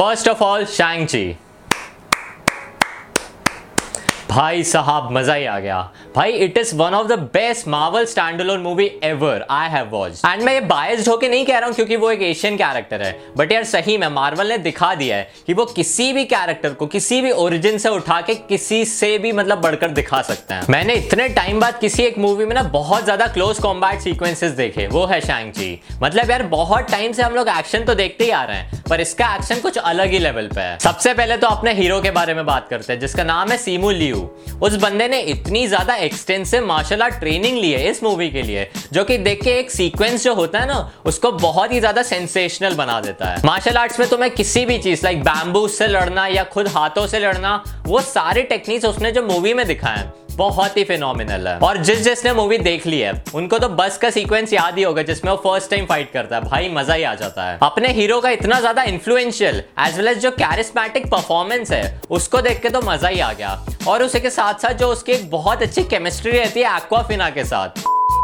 First of all Shang Chi भाई साहब मज़ा ही आ गया। भाई it is one of the best Marvel standalone movie ever I have watch and मैं ये बायस्ड होके नहीं कह रहा हूँ क्योंकि वो एक एशियन कैरेक्टर है. बट यार, सही में मार्वल ने दिखा दिया है कि वो किसी भी कैरेक्टर को, किसी भी ओरिजिन से उठा के किसी से भी मतलब बढ़कर दिखा सकते हैं। मैंने इतने टाइम बाद किसी एक मूवी में ना बहुत ज़्यादा क्लोज कॉम्बैट सीक्वेंसेस देखे। वो है शैंग जी मतलब यार, बहुत टाइम से हम लोग एक्शन तो देखते ही आ रहे हैं, पर इसका एक्शन कुछ अलग ही लेवल पे है। सबसे पहले तो अपने हीरो के बारे में बात करते हैं, जिसका नाम है सीमू लियू उस बंदे ने इतनी ज़्यादा एक्सटेंसिव मार्शल आर्ट ट्रेनिंग ली है इस मूवी के लिए, जो कि देख के एक सीक्वेंस जो होता है ना, उसको बहुत ही ज़्यादा सेंसेशनल बना देता है। मार्शल आर्ट्स में तुम्हें किसी भी चीज़ लाइक बैम्बू से लड़ना या खुद हाथों से लड़ना, वो सारे टेक्निक्स उसने जो मूवी में दिखाए बहुत ही फिनोमिनल है। और जिस जिसने मूवी देख ली है, उनको तो बस का सीक्वेंस याद ही होगा, जिसमें वो फ़र्स्ट टाइम फाइट करता है। भाई, मज़ा ही आ जाता है। अपने हीरो का इतना ज़्यादा इन्फ्लुएंशियल एज वेल एज जो कैरिस्मेटिक परफॉर्मेंस है, उसको देख के तो मज़ा ही आ गया। और उसी के साथ साथ जो उसकी एक बहुत अच्छी केमिस्ट्री रहती है एक्वाफिना के साथ।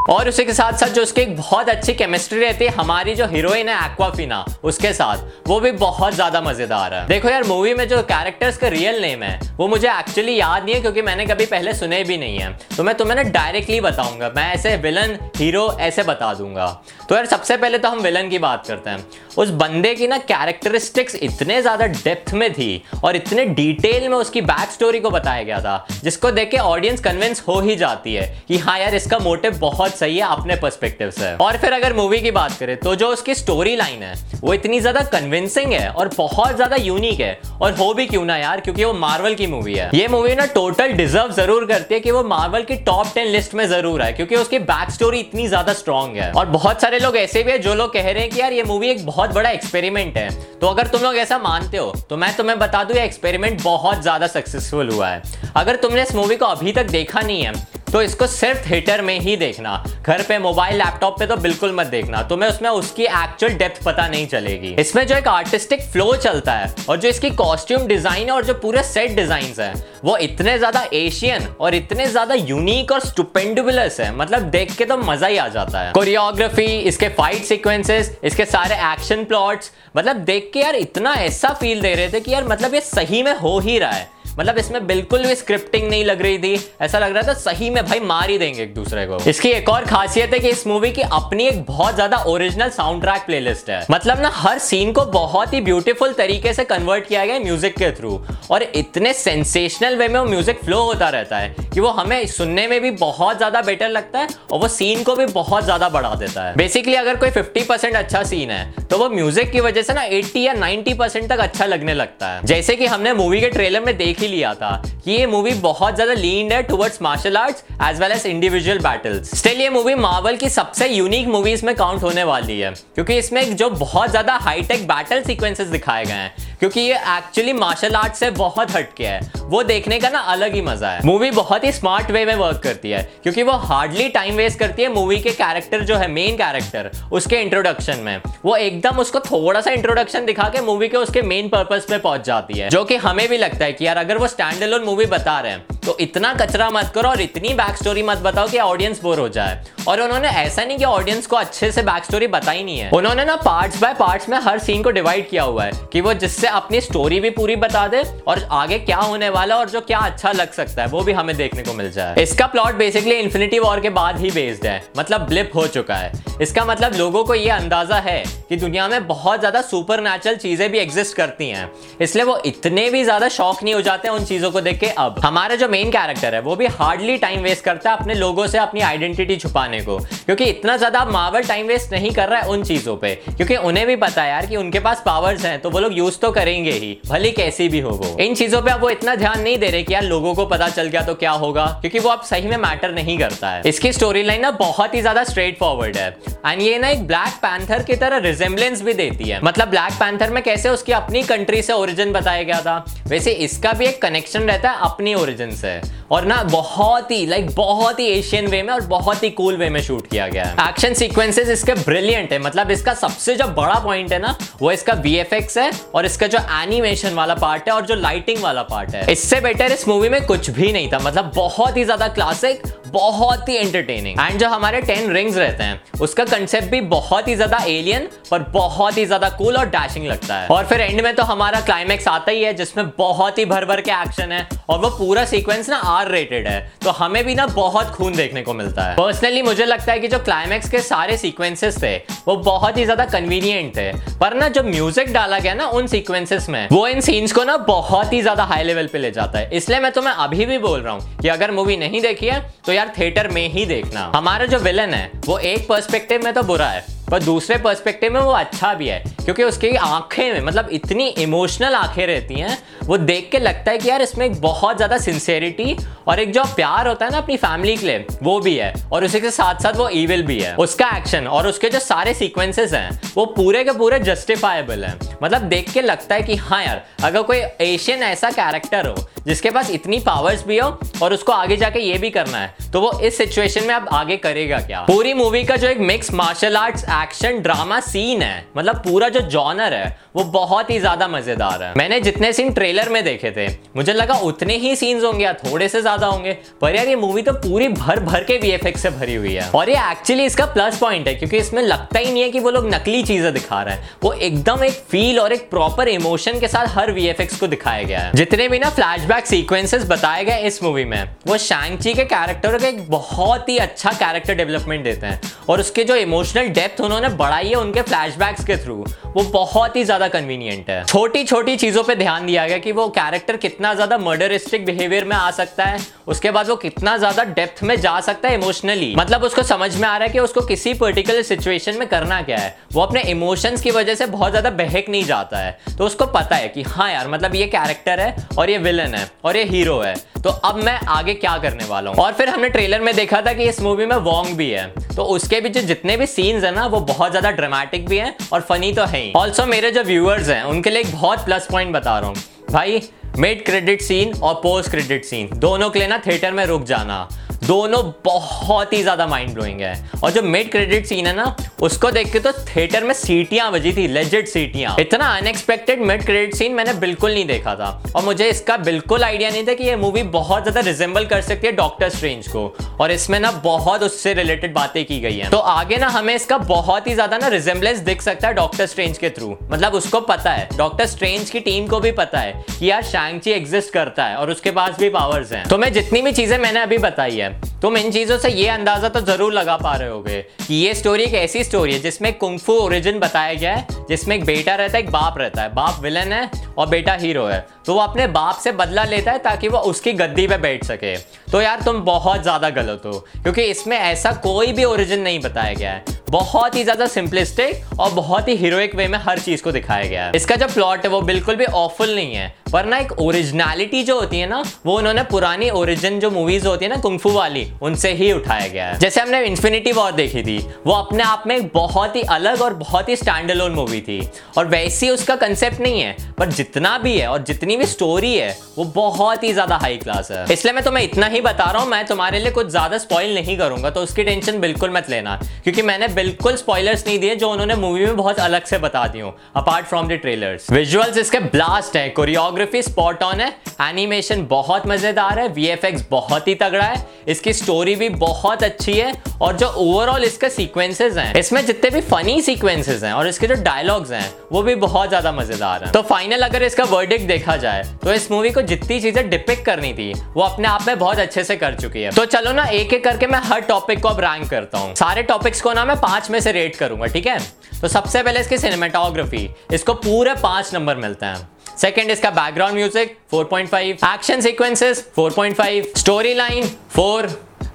और उसी के साथ साथ जो उसकी एक बहुत अच्छी केमिस्ट्री रहती है, हमारी जो हीरोइन है एक्वाफिना उसके साथ, वो भी बहुत ज़्यादा मज़ेदार है। देखो यार मूवी में जो कैरेक्टर्स का रियल नेम है, वो मुझे एक्चुअली याद नहीं है, क्योंकि मैंने कभी पहले सुने भी नहीं है। तो मैं तुम्हें ना डायरेक्टली बताऊँगा, मैं ऐसे विलन हीरो ऐसे बता दूँगा। तो यार, सबसे पहले तो हम विलन की बात करते हैं। उस बंदे की ना कैरेक्टरिस्टिक्स इतने ज़्यादा डेप्थ में थी, और इतने डिटेल में उसकी बैक स्टोरी को बताया गया था, जिसको देख के ऑडियंस कन्विंस हो ही जाती है कि हाँ यार, इसका मोटिव बहुत सही है अपने पर्सपेक्टिव से। और फिर अगर मूवी की बात करें तो जो उसकी स्टोरी लाइन है, वो इतनी ज़्यादा कन्विंसिंग है और बहुत ज़्यादा यूनिक है। और हो भी क्यों ना यार, क्योंकि वो मार्वल की मूवी है। ये मूवी ना टोटल डिजर्व ज़रूर करती है कि वो मार्वल की टॉप टेन लिस्ट में ज़रूर है क्योंकि उसकी बैक स्टोरी इतनी ज़्यादा स्ट्रॉन्ग है। और बहुत सारे लोग ऐसे भी है जो लोग कह रहे हैं कि यार ये मूवी एक बहुत बड़ा एक्सपेरिमेंट है। तो अगर तुम लोग ऐसा मानते हो तो मैं तुम्हें बता दूँ, ये एक्सपेरिमेंट बहुत ज़्यादा सक्सेसफुल हुआ है। अगर तुमने इस मूवी को अभी तक देखा नहीं है तो इसको सिर्फ़ थिएटर में ही देखना। घर पे मोबाइल लैपटॉप पे तो बिल्कुल मत देखना। तुम्हें उसमें उसकी एक्चुअल डेप्थ पता नहीं चलेगी। इसमें जो एक आर्टिस्टिक फ्लो चलता है और जो इसकी कॉस्ट्यूम डिज़ाइन है और जो पूरे सेट डिज़ाइन है, वो इतने ज़्यादा एशियन और इतने ज़्यादा यूनिक और स्टुपेंडुलस है। मतलब देख के तो मज़ा ही आ जाता है। कोरियोग्राफी इसके फाइट सिक्वेंसेस इसके सारे एक्शन प्लॉट्स मतलब देख के यार इतना ऐसा फील दे रहे थे कि यार मतलब ये सही में हो ही रहा है। मतलब इसमें बिल्कुल भी स्क्रिप्टिंग नहीं लग रही थी। ऐसा लग रहा था सही में भाई मार ही देंगे एक दूसरे को। इसकी एक और खासियत है कि इस मूवी की अपनी एक बहुत ज़्यादा ओरिजिनल साउंड ट्रैक प्लेलिस्ट है। मतलब ना, हर सीन को बहुत ही ब्यूटीफुल तरीके से कन्वर्ट किया गया म्यूज़िक के थ्रू और इतने सेंसेशनल वे में वो म्यूज़िक फ्लो होता रहता है। कि वो हमें सुनने में भी बहुत ज़्यादा बेटर लगता है और वो सीन को भी बहुत ज़्यादा बढ़ा देता है। बेसिकली अगर कोई 50% अच्छा सीन है तो वो म्यूज़िक की वजह से ना 80 या 90% तक अच्छा लगने लगता है। जैसे कि हमने मूवी के ट्रेलर में देख ही लिया था कि ये मूवी बहुत ज़्यादा लीन है towards martial arts as well as individual battles still ये मूवी मार्वल की सबसे यूनिक मूवीज़ में काउंट होने वाली है, क्योंकि इसमें जो बहुत ज़्यादा हाईटेक बैटल सीक्वेंसेस दिखाए गए हैं क्योंकि ये एक्चुअली मार्शल आर्ट से बहुत हटके है। वो देखने का ना अलग ही मज़ा है। मूवी बहुत ही स्मार्ट वे में वर्क करती है। क्योंकि वो हार्डली टाइम वेस्ट करती है मूवी के कैरेक्टर जो है मेन कैरेक्टर उसके इंट्रोडक्शन में। वो एकदम उसको थोड़ा सा इंट्रोडक्शन दिखा के मूवी के उसके मेन पर्पज पे पहुँच जाती है। जो कि हमें भी लगता है कि यार, अगर वो स्टैंड मूवी बता रहे हैं तो इतना कचरा मत करो और इतनी बैक स्टोरी मत बताओ कि ऑडियंस बोर हो जाए। और उन्होंने ऐसा नहीं कि ऑडियंस को अच्छे से बैक स्टोरी बताई नहीं है। उन्होंने ना पार्ट्स बाय पार्ट्स में हर सीन को डिवाइड किया हुआ है कि वो जिससे अपनी स्टोरी भी पूरी बता दे और आगे क्या होने वाला और जो क्या अच्छा लग सकता है, वो भी हमें देखने को मिल जाए। इसका प्लॉट बेसिकली इन्फिनिटी वॉर के बाद ही बेस्ड है। मतलब ब्लिप हो चुका है। इसका मतलब लोगों को ये अंदाज़ा है कि दुनिया में बहुत ज़्यादा सुपर चीज़ें भी एग्जिस्ट करती हैं। इसलिए वो इतने भी ज़्यादा शौक नहीं हो जाते उन चीज़ों को देख के अब। हमारे जो मेन कैरेक्टर है, वो भी हार्डली टाइम वेस्ट करता है अपने लोगों से अपनी आइडेंटिटी छुपाने को। क्योंकि इतना ज़्यादा मार्वल टाइम वेस्ट नहीं कर रहा है उन चीज़ों पे। क्योंकि उन्हें भी पता है यार कि उनके पास पावर्स हैं तो वो लोग यूज़ तो करेंगे ही, भले कैसी भी हो वो। इन चीज़ों पे अब वो इतना ध्यान नहीं दे रहे कि यार लोगों को पता चल गया तो क्या होगा, क्योंकि वो अब सही में मैटर नहीं करता है। इसकी स्टोरी लाइन ना बहुत ही ज़्यादा स्ट्रेट फॉरवर्ड है। एंड ये ना एक ब्लैक पैंथर की तरह रिजेम्बलेंस भी देती है। मतलब ब्लैक पैंथर में कैसे उसकी अपनी कंट्री से ओरिजिन बताया गया था? वैसे इसका भी एक कनेक्शन रहता है अपनी ओरिजिन से। there. और ना बहुत ही लाइक बहुत ही एशियन वे में और बहुत ही कूल वे में शूट किया गया है। एक्शन सीक्वेंसेस इसके ब्रिलियंट है। मतलब इसका सबसे जो बड़ा पॉइंट है ना, वो इसका वी है और इसका जो एनिमेशन वाला पार्ट है और जो लाइटिंग वाला पार्ट है। इससे बेटर इस मूवी में कुछ भी नहीं था। मतलब बहुत ही ज़्यादा क्लासिक बहुत ही एंटरटेनिंग एंड जो हमारे टेन रिंग्स रहते हैं, उसका कंसेप्ट भी बहुत ही ज़्यादा एलियन पर बहुत ही ज़्यादा कूल और डैशिंग लगता है। और फिर एंड में तो हमारा क्लाइमेक्स आता ही है, जिसमें बहुत ही भर भर के एक्शन है और वो पूरा सीक्वेंस ना आर रेटेड है तो हमें भी ना बहुत खून देखने को मिलता है। पर्सनली मुझे लगता है कि जो क्लाइमेक्स के सारे सीक्वेंसेस थे, वो बहुत ही ज़्यादा कन्वीनियंट थे। पर ना जो म्यूज़िक डाला गया ना उन सीक्वेंसेस में, वो इन सीन्स को ना बहुत ही ज़्यादा हाई लेवल पे ले जाता है। इसलिए मैं तुम्हें अभी भी बोल रहा हूँ कि अगर मूवी नहीं देखी है तो यार थिएटर में ही देखना। हमारा जो विलन है, वो एक पर्सपेक्टिव में तो बुरा है। पर दूसरे पर्सपेक्टिव में वो अच्छा भी है, क्योंकि उसकी आँखें में मतलब इतनी इमोशनल आँखें रहती हैं, वो देख के लगता है कि यार इसमें एक बहुत ज़्यादा सिंसेरिटी और एक जो प्यार होता है ना अपनी फैमिली के लिए, वो भी है, और उसी के साथ साथ वो ईविल भी है। उसका एक्शन और उसके जो सारे सीक्वेंसेस हैं, वो पूरे के पूरे जस्टिफाइबल हैं। मतलब देख के लगता है कि हाँ यार, अगर कोई एशियन ऐसा कैरेक्टर हो जिसके पास इतनी पावर्स भी हो और उसको आगे जाके ये भी करना है तो वो इस सिचुएशन में अब आगे करेगा क्या? पूरी मूवी का जो एक mix martial arts action drama scene है मतलब पूरा जो जॉनर है, वो बहुत ही ज़्यादा मज़ेदार है। मैंने जितने सीन ट्रेलर में देखे थे, मुझे लगा उतने ही सीन्स होंगे या थोड़े से ज़्यादा होंगे, पर यार ये मूवी तो पूरी भर भर के वीएफएक्स से भरी हुई है। और ये एक्चुअली इसका प्लस पॉइंट है, क्योंकि इसमें लगता ही नहीं है कि वो लोग नकली चीज़ें दिखा रहे हैं। वो एकदम एक फील और एक प्रॉपर इमोशन के साथ हर वीएफएक्स को दिखाया गया है। जितने भी ना फ्लैशबैक सीक्वेंसेस बताए गए इस मूवी में, वो शैंगची के कैरेक्टर का एक बहुत ही अच्छा कैरेक्टर डेवलपमेंट देते हैं और उसके जो इमोशनल डेप्थ उन्होंने बढ़ाई है उनके फ्लैशबैक्स के थ्रू वो बहुत ही ज़्यादा कन्वीनियंट है। छोटी छोटी चीज़ों पे ध्यान दिया गया कि वो कैरेक्टर कितना ज़्यादा मर्डरिस्टिक बिहेवियर में आ सकता है, उसके बाद वो कितना ज़्यादा डेप्थ में जा सकता है इमोशनली मतलब उसको समझ में आ रहा है कि उसको किसी पर्टिकुलर सिचुएशन में करना क्या है। वो अपने इमोशंस की वजह से बहुत ज़्यादा बहक नहीं जाता है। तो उसको पता है कि हाँ यार मतलब ये कैरेक्टर है और ये विलन है। और ये हीरो है। तो अब मैं आगे क्या करने वाला हूँ? और फिर हमने ट्रेलर में देखा था कि इस मूवी में वॉन्ग भी है। तो उसके भी जो जितने भी सीन्स है ना, वो बहुत ज़्यादा ड्रामेटिक भी है और फनी तो है ही। ऑल्सो मेरे जो व्यूअर्स हैं, उनके लिए एक बहुत प्लस पॉइंट बता रहा हूँ। भाई मिड क्रेडिट सीन और पोस्ट क्रेडिट सीन दोनों के लिए ना थिएटर में रुक जाना। दोनों बहुत ही ज़्यादा माइंड ब्लोइंग है। और जो मिड क्रेडिट सीन है ना, उसको देख के तो थिएटर में सीटियाँ बजी थी लेजेड सीटियाँ। इतना अनएक्सपेक्टेड मिड क्रेडिट सीन मैंने बिल्कुल नहीं देखा था। और मुझे इसका बिल्कुल आइडिया नहीं था कि ये मूवी बहुत ज़्यादा रिजेंबल कर सकती है डॉक्टर स्ट्रेंज को। और इसमें ना बहुत उससे रिलेटेड बातें की गई है। तो आगे ना हमें इसका बहुत ही ज़्यादा ना रिजेंबलेंस दिख सकता है डॉक्टर स्ट्रेंज के थ्रू मतलब उसको पता है। डॉक्टर स्ट्रेंज की टीम को भी पता है कि यार शैंगची एग्जिस्ट करता है और उसके पास भी पावर्स हैं। तो मैं जितनी भी चीज़ें मैंने अभी बताई है तुम इन चीज़ों से ये अंदाज़ा तो ज़रूर लगा पा रहे होगे कि ये स्टोरी एक ऐसी स्टोरी है जिसमें कुंफू ओरिजिन बताया गया है, जिसमें एक बेटा रहता है, एक बाप रहता है। बाप विलन है और बेटा हीरो है। तो वो अपने बाप से बदला लेता है ताकि वो उसकी गद्दी पे बैठ सके। तो यार तुम बहुत ज़्यादा गलत हो, क्योंकि इसमें ऐसा कोई भी ओरिजिन नहीं बताया गया है। बहुत ही ज़्यादा सिंपलिस्टिक और बहुत ही हीरोइक वे में हर चीज़ को दिखाया गया है। इसका जो प्लॉट है वो बिल्कुल भी ऑफुल नहीं है। पर ना एक ओरिजिनलिटी जो होती है ना, वो उन्होंने पुरानी ओरिजिन जो मूवीज़ होती है ना कुंफू वाली, उनसे ही उठाया गया है। जैसे हमने इन्फिनिटी वॉर देखी थी, वो अपने आप में एक बहुत ही अलग और बहुत ही स्टैंड मूवी थी। और वैसी उसका कंसेप्ट नहीं है, पर जितना भी है और जितनी भी स्टोरी है, वो बहुत ही ज़्यादा हाई क्लास है। इसलिए मैं तुम्हें इतना ही बता रहा हूँ, मैं तुम्हारे लिए कुछ ज़्यादा स्पॉइल नहीं करूँगा तो उसकी टेंशन बिल्कुल मत लेना। क्योंकि मैंने बिल्कुल स्पॉयलर्स नहीं दिए, जो उन्होंने मूवी में बहुत अलग से बता दी हूँ apart from the trailers visuals इसके ब्लास्ट है कोरियोग्राफी स्पॉट ऑन है। एनिमेशन बहुत मज़ेदार है वीएफएक्स बहुत ही तगड़ा है। इसकी स्टोरी भी बहुत अच्छी है और जो ओवरऑल इसके सीक्वेंसेस हैं, इसमें जितने भी फनी सीक्वेंसेस हैं और इसके जो डायलॉग्स हैं, वो भी बहुत ज़्यादा मज़ेदार हैं। तो फाइनल अगर इसका वर्डिक देखा जाए तो इस मूवी को जितनी चीज़ें डिपिक करनी थी, वो अपने आप में बहुत अच्छे से कर चुकी है। तो चलो ना, एक एक करके मैं हर टॉपिक को अब रैंक करता हूँ। सारे टॉपिक्स को ना मैं पाँच में से रेट करूँगा, ठीक है? तो सबसे पहले इसकी सिनेमाटोग्राफी इसको पूरे पाँच नंबर मिलते हैं। सेकेंड इसका background music 4.5 action sequences 4.5 story line 4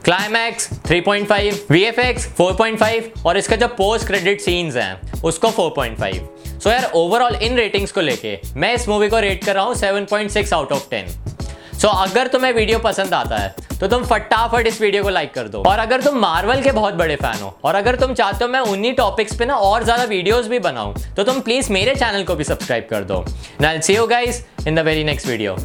climax 3.5 VFX 4.5 और इसका जो पोस्ट क्रेडिट सीन्स हैं, उसको 4.5 सो यार ओवरऑल इन रेटिंग्स को लेके, मैं इस मूवी को रेट कर रहा हूँ 7.6 आउट ऑफ़ 10 सो अगर तुम्हें वीडियो पसंद आता है तो तुम फटाफट इस वीडियो को लाइक कर दो। और अगर तुम मार्वल के बहुत बड़े फ़ैन हो, और अगर तुम चाहते हो मैं उन्हीं टॉपिक्स पे ना और ज़्यादा वीडियोस भी बनाऊँ तो तुम प्लीज़ मेरे चैनल को भी सब्सक्राइब कर दो। See you guys in the very next video